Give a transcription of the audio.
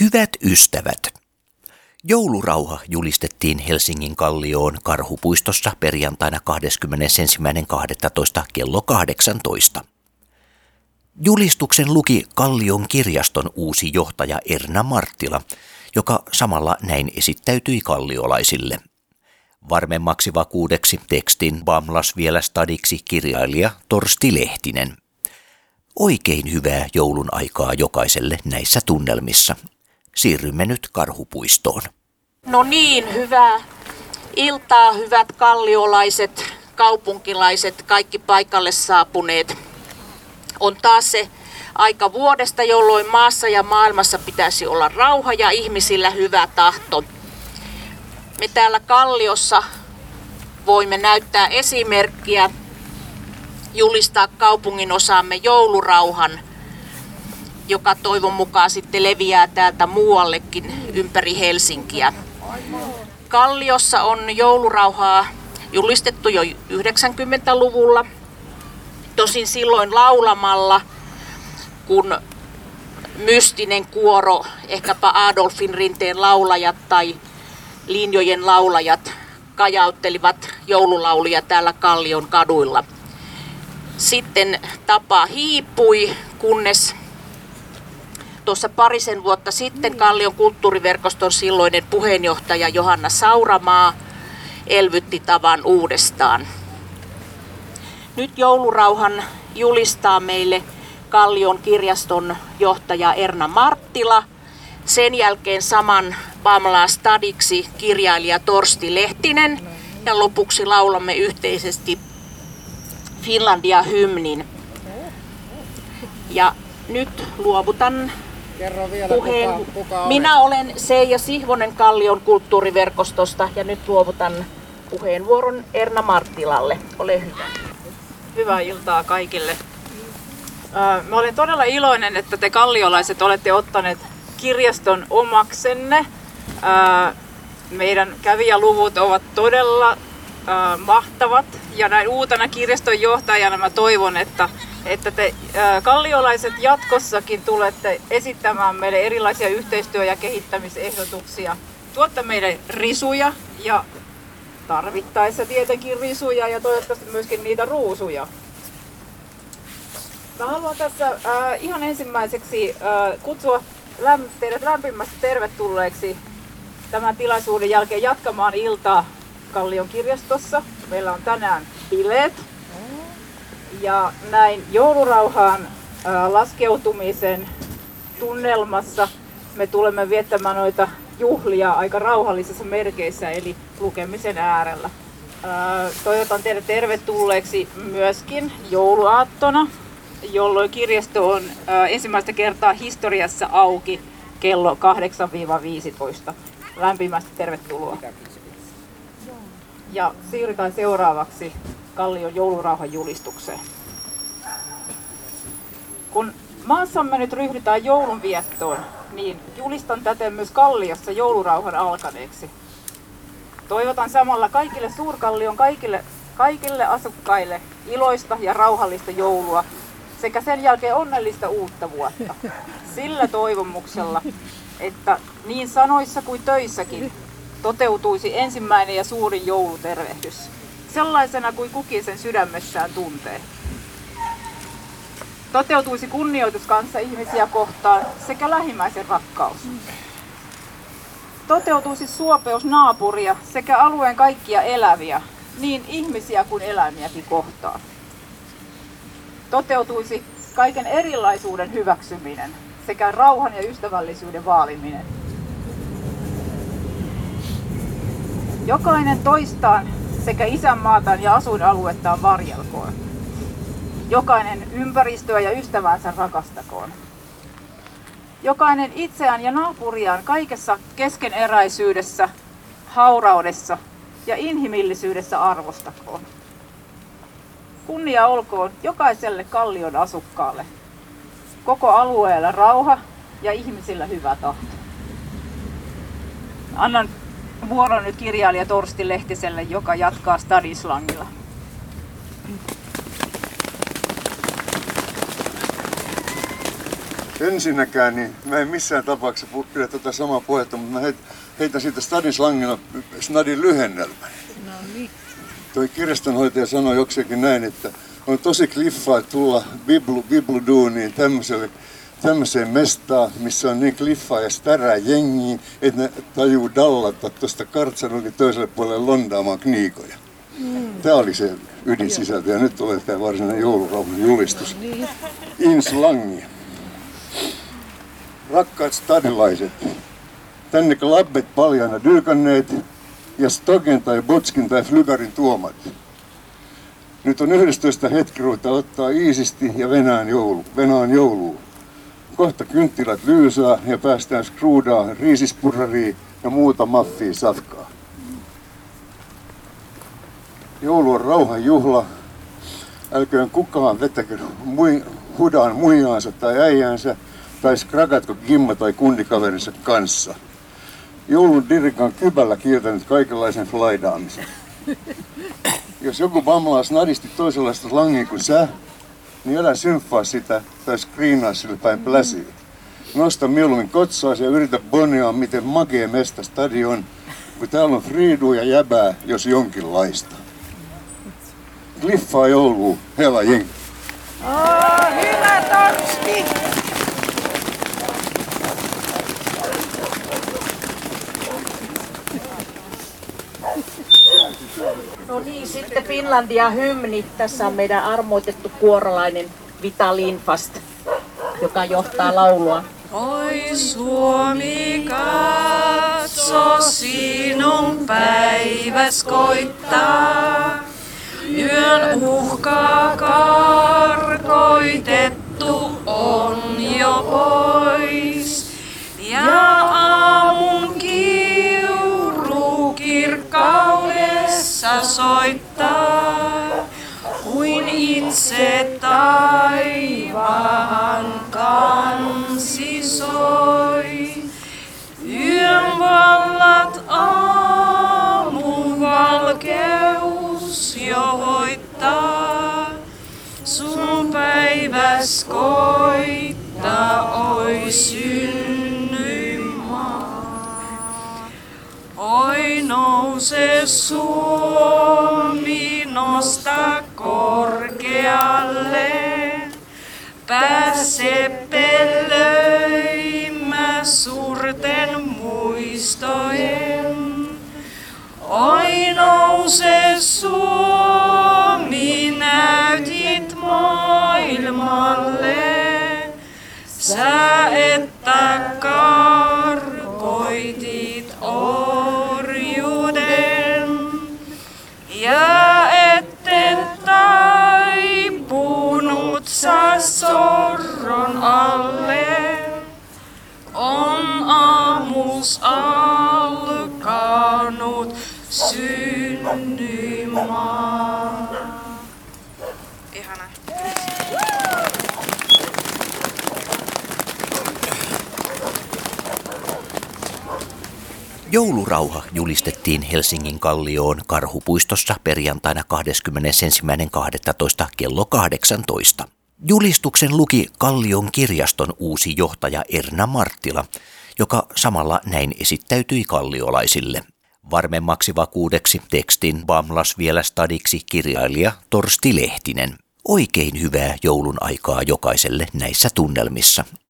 Hyvät ystävät, joulurauha julistettiin Helsingin Kallioon Karhupuistossa perjantaina 21.12. kello 18. Julistuksen luki Kallion kirjaston uusi johtaja Erna Marttila, joka samalla näin esittäytyi kalliolaisille. Varmemmaksi vakuudeksi tekstin bamlas vielä stadiksi kirjailija Torsti Lehtinen. Oikein hyvää joulun aikaa jokaiselle näissä tunnelmissa. Siirrymme nyt Karhupuistoon. No niin, hyvää iltaa, hyvät kalliolaiset, kaupunkilaiset, kaikki paikalle saapuneet. On taas se aika vuodesta, jolloin maassa ja maailmassa pitäisi olla rauha ja ihmisillä hyvä tahto. Me täällä Kalliossa voimme näyttää esimerkkiä, julistaa kaupungin osaamme joulurauhan – joka toivon mukaan sitten leviää täältä muuallekin ympäri Helsinkiä. Kalliossa on joulurauhaa julistettu jo 90-luvulla, tosin silloin laulamalla, kun mystinen kuoro, ehkäpä Adolfin rinteen laulajat tai linjojen laulajat kajauttelivat joululaulia täällä Kallion kaduilla. Sitten tapa hiipui, kunnes tuossa parisen vuotta sitten Kallion kulttuuriverkoston silloinen puheenjohtaja Johanna Sauramaa elvytti tavan uudestaan. Nyt joulurauhan julistaa meille Kallion kirjaston johtaja Erna Marttila. Sen jälkeen saman Pamela Stadiksi kirjailija Torsti Lehtinen ja lopuksi laulamme yhteisesti Finlandia-hymnin. Ja nyt luovutan Kerro vielä, puheen. Kuka, kuka Minä olen Seija Sihvonen Kallion kulttuuriverkostosta ja nyt luovutan puheenvuoron Erna Marttilalle. Ole hyvä. Hyvää iltaa kaikille. Mä olen todella iloinen, että te kalliolaiset olette ottaneet kirjaston omaksenne. Meidän kävijäluvut ovat todella mahtavat ja näin uutena kirjaston johtajana mä toivon, että että te kalliolaiset jatkossakin tulette esittämään meille erilaisia yhteistyö- ja kehittämisehdotuksia. Tuotte meille risuja ja tarvittaessa tietenkin risuja ja toivottavasti myöskin niitä ruusuja. Mä haluan tässä äh, ihan ensimmäiseksi äh, kutsua lämp- teidät lämpimästi tervetulleeksi tämän tilaisuuden jälkeen jatkamaan iltaa Kallion kirjastossa. Meillä on tänään bileet ja näin joulurauhaan laskeutumisen tunnelmassa me tulemme viettämään noita juhlia aika rauhallisissa merkeissä, eli lukemisen äärellä. Toivotan teidät tervetulleeksi myöskin jouluaattona, jolloin kirjasto on ensimmäistä kertaa historiassa auki kello 8-15. Lämpimästi tervetuloa. Ja siirrytään seuraavaksi Kallion joulurauhan julistukseen. Kun maassamme nyt ryhdytään joulunviettoon, niin julistan täten myös Kalliossa joulurauhan alkaneeksi. Toivotan samalla kaikille Suurkallion kaikille, kaikille asukkaille iloista ja rauhallista joulua sekä sen jälkeen onnellista uutta vuotta. Sillä toivomuksella, että niin sanoissa kuin töissäkin toteutuisi ensimmäinen ja suurin joulutervehdys sellaisena kuin kukin sen sydämessään tuntee. Toteutuisi kunnioitus kanssa ihmisiä kohtaan sekä lähimmäisen rakkaus. Toteutuisi suopeus naapuria sekä alueen kaikkia eläviä, niin ihmisiä kuin eläimiäkin kohtaan. Toteutuisi kaiken erilaisuuden hyväksyminen sekä rauhan ja ystävällisyyden vaaliminen. Jokainen toistaan sekä isänmaataan ja asuinaluettaan varjelkoon. Jokainen ympäristöä ja ystävänsä rakastakoon. Jokainen itseään ja naapuriaan kaikessa keskeneräisyydessä, hauraudessa ja inhimillisyydessä arvostakoon. Kunnia olkoon jokaiselle kallion asukkaalle, koko alueella rauha ja ihmisillä hyvä tahto. Annan vuoro nyt kirjailija Torsti Lehtiselle, joka jatkaa Stadislangilla. Ensinnäkään, niin mä en missään tapauksessa pidä tuota samaa puhetta, mutta mä heitän siitä stadin slangilla snadin lyhennelmän. No niin. Toi kirjastonhoitaja sanoi joksikin näin, että on tosi kliffaa tulla biblu, bibluduuniin tämmöiselle tämmöiseen mestaan, missä on niin kliffaa ja stärää jengiä, että ne tajuu dallata tuosta kartsanonkin toiselle puolelle londaamaan kniikoja. Mm. Tämä oli se ydinsisältö ja nyt tulee tämä varsinainen joulurauhan julistus. Inslangi. Rakkaat stadilaiset, tänne labbet paljana dylkanneet ja Stogen tai Botskin tai Flygarin tuomat. Nyt on 11 hetki ruveta ottaa iisisti ja venään, joulu, venään jouluun. Kohta kynttilät lyysää ja päästään skruudaa, riisispurrariin ja muuta maffia safkaa. Joulu on rauhan juhla. Älköön kukaan vetäkö mui, hudaan muijaansa tai äijänsä tai skrakatko gimma tai kundikaverinsa kanssa. Joulun dirika on kybällä kieltänyt kaikenlaisen flaidaamisen. Jos joku vamlaa snadisti toisenlaista langia kuin sä, niin älä symfaa sitä tai screenaa sille päin pläsiä. Nosta mieluummin kotsaasi ja yritä bonjaa, miten magee mesta stadion, kun täällä on friidu ja jäbää, jos jonkinlaista. Kliffaa jouluu, hela jengi. Oh, hyvä Torsti! No niin, sitten Finlandia hymni. Tässä on meidän armoitettu kuorolainen Vita Linfast, joka johtaa laulua. Oi Suomi, katso sinun päiväs koittaa. Yön uhka karkoitettu on jo pois. Soittaa, kuin itse taivaan kansi soi. Yön vallat nouse Suomi, nosta korkealle, pääse pelöimä suurten muistojen. Oi nouse Suomi, Joulurauha julistettiin Helsingin kallioon Karhupuistossa perjantaina 21.12. kello 18. Julistuksen luki Kallion kirjaston uusi johtaja Erna Marttila, joka samalla näin esittäytyi kalliolaisille. Varmemmaksi vakuudeksi tekstin bamlas vielä stadiksi kirjailija Torsti Lehtinen. Oikein hyvää joulun aikaa jokaiselle näissä tunnelmissa.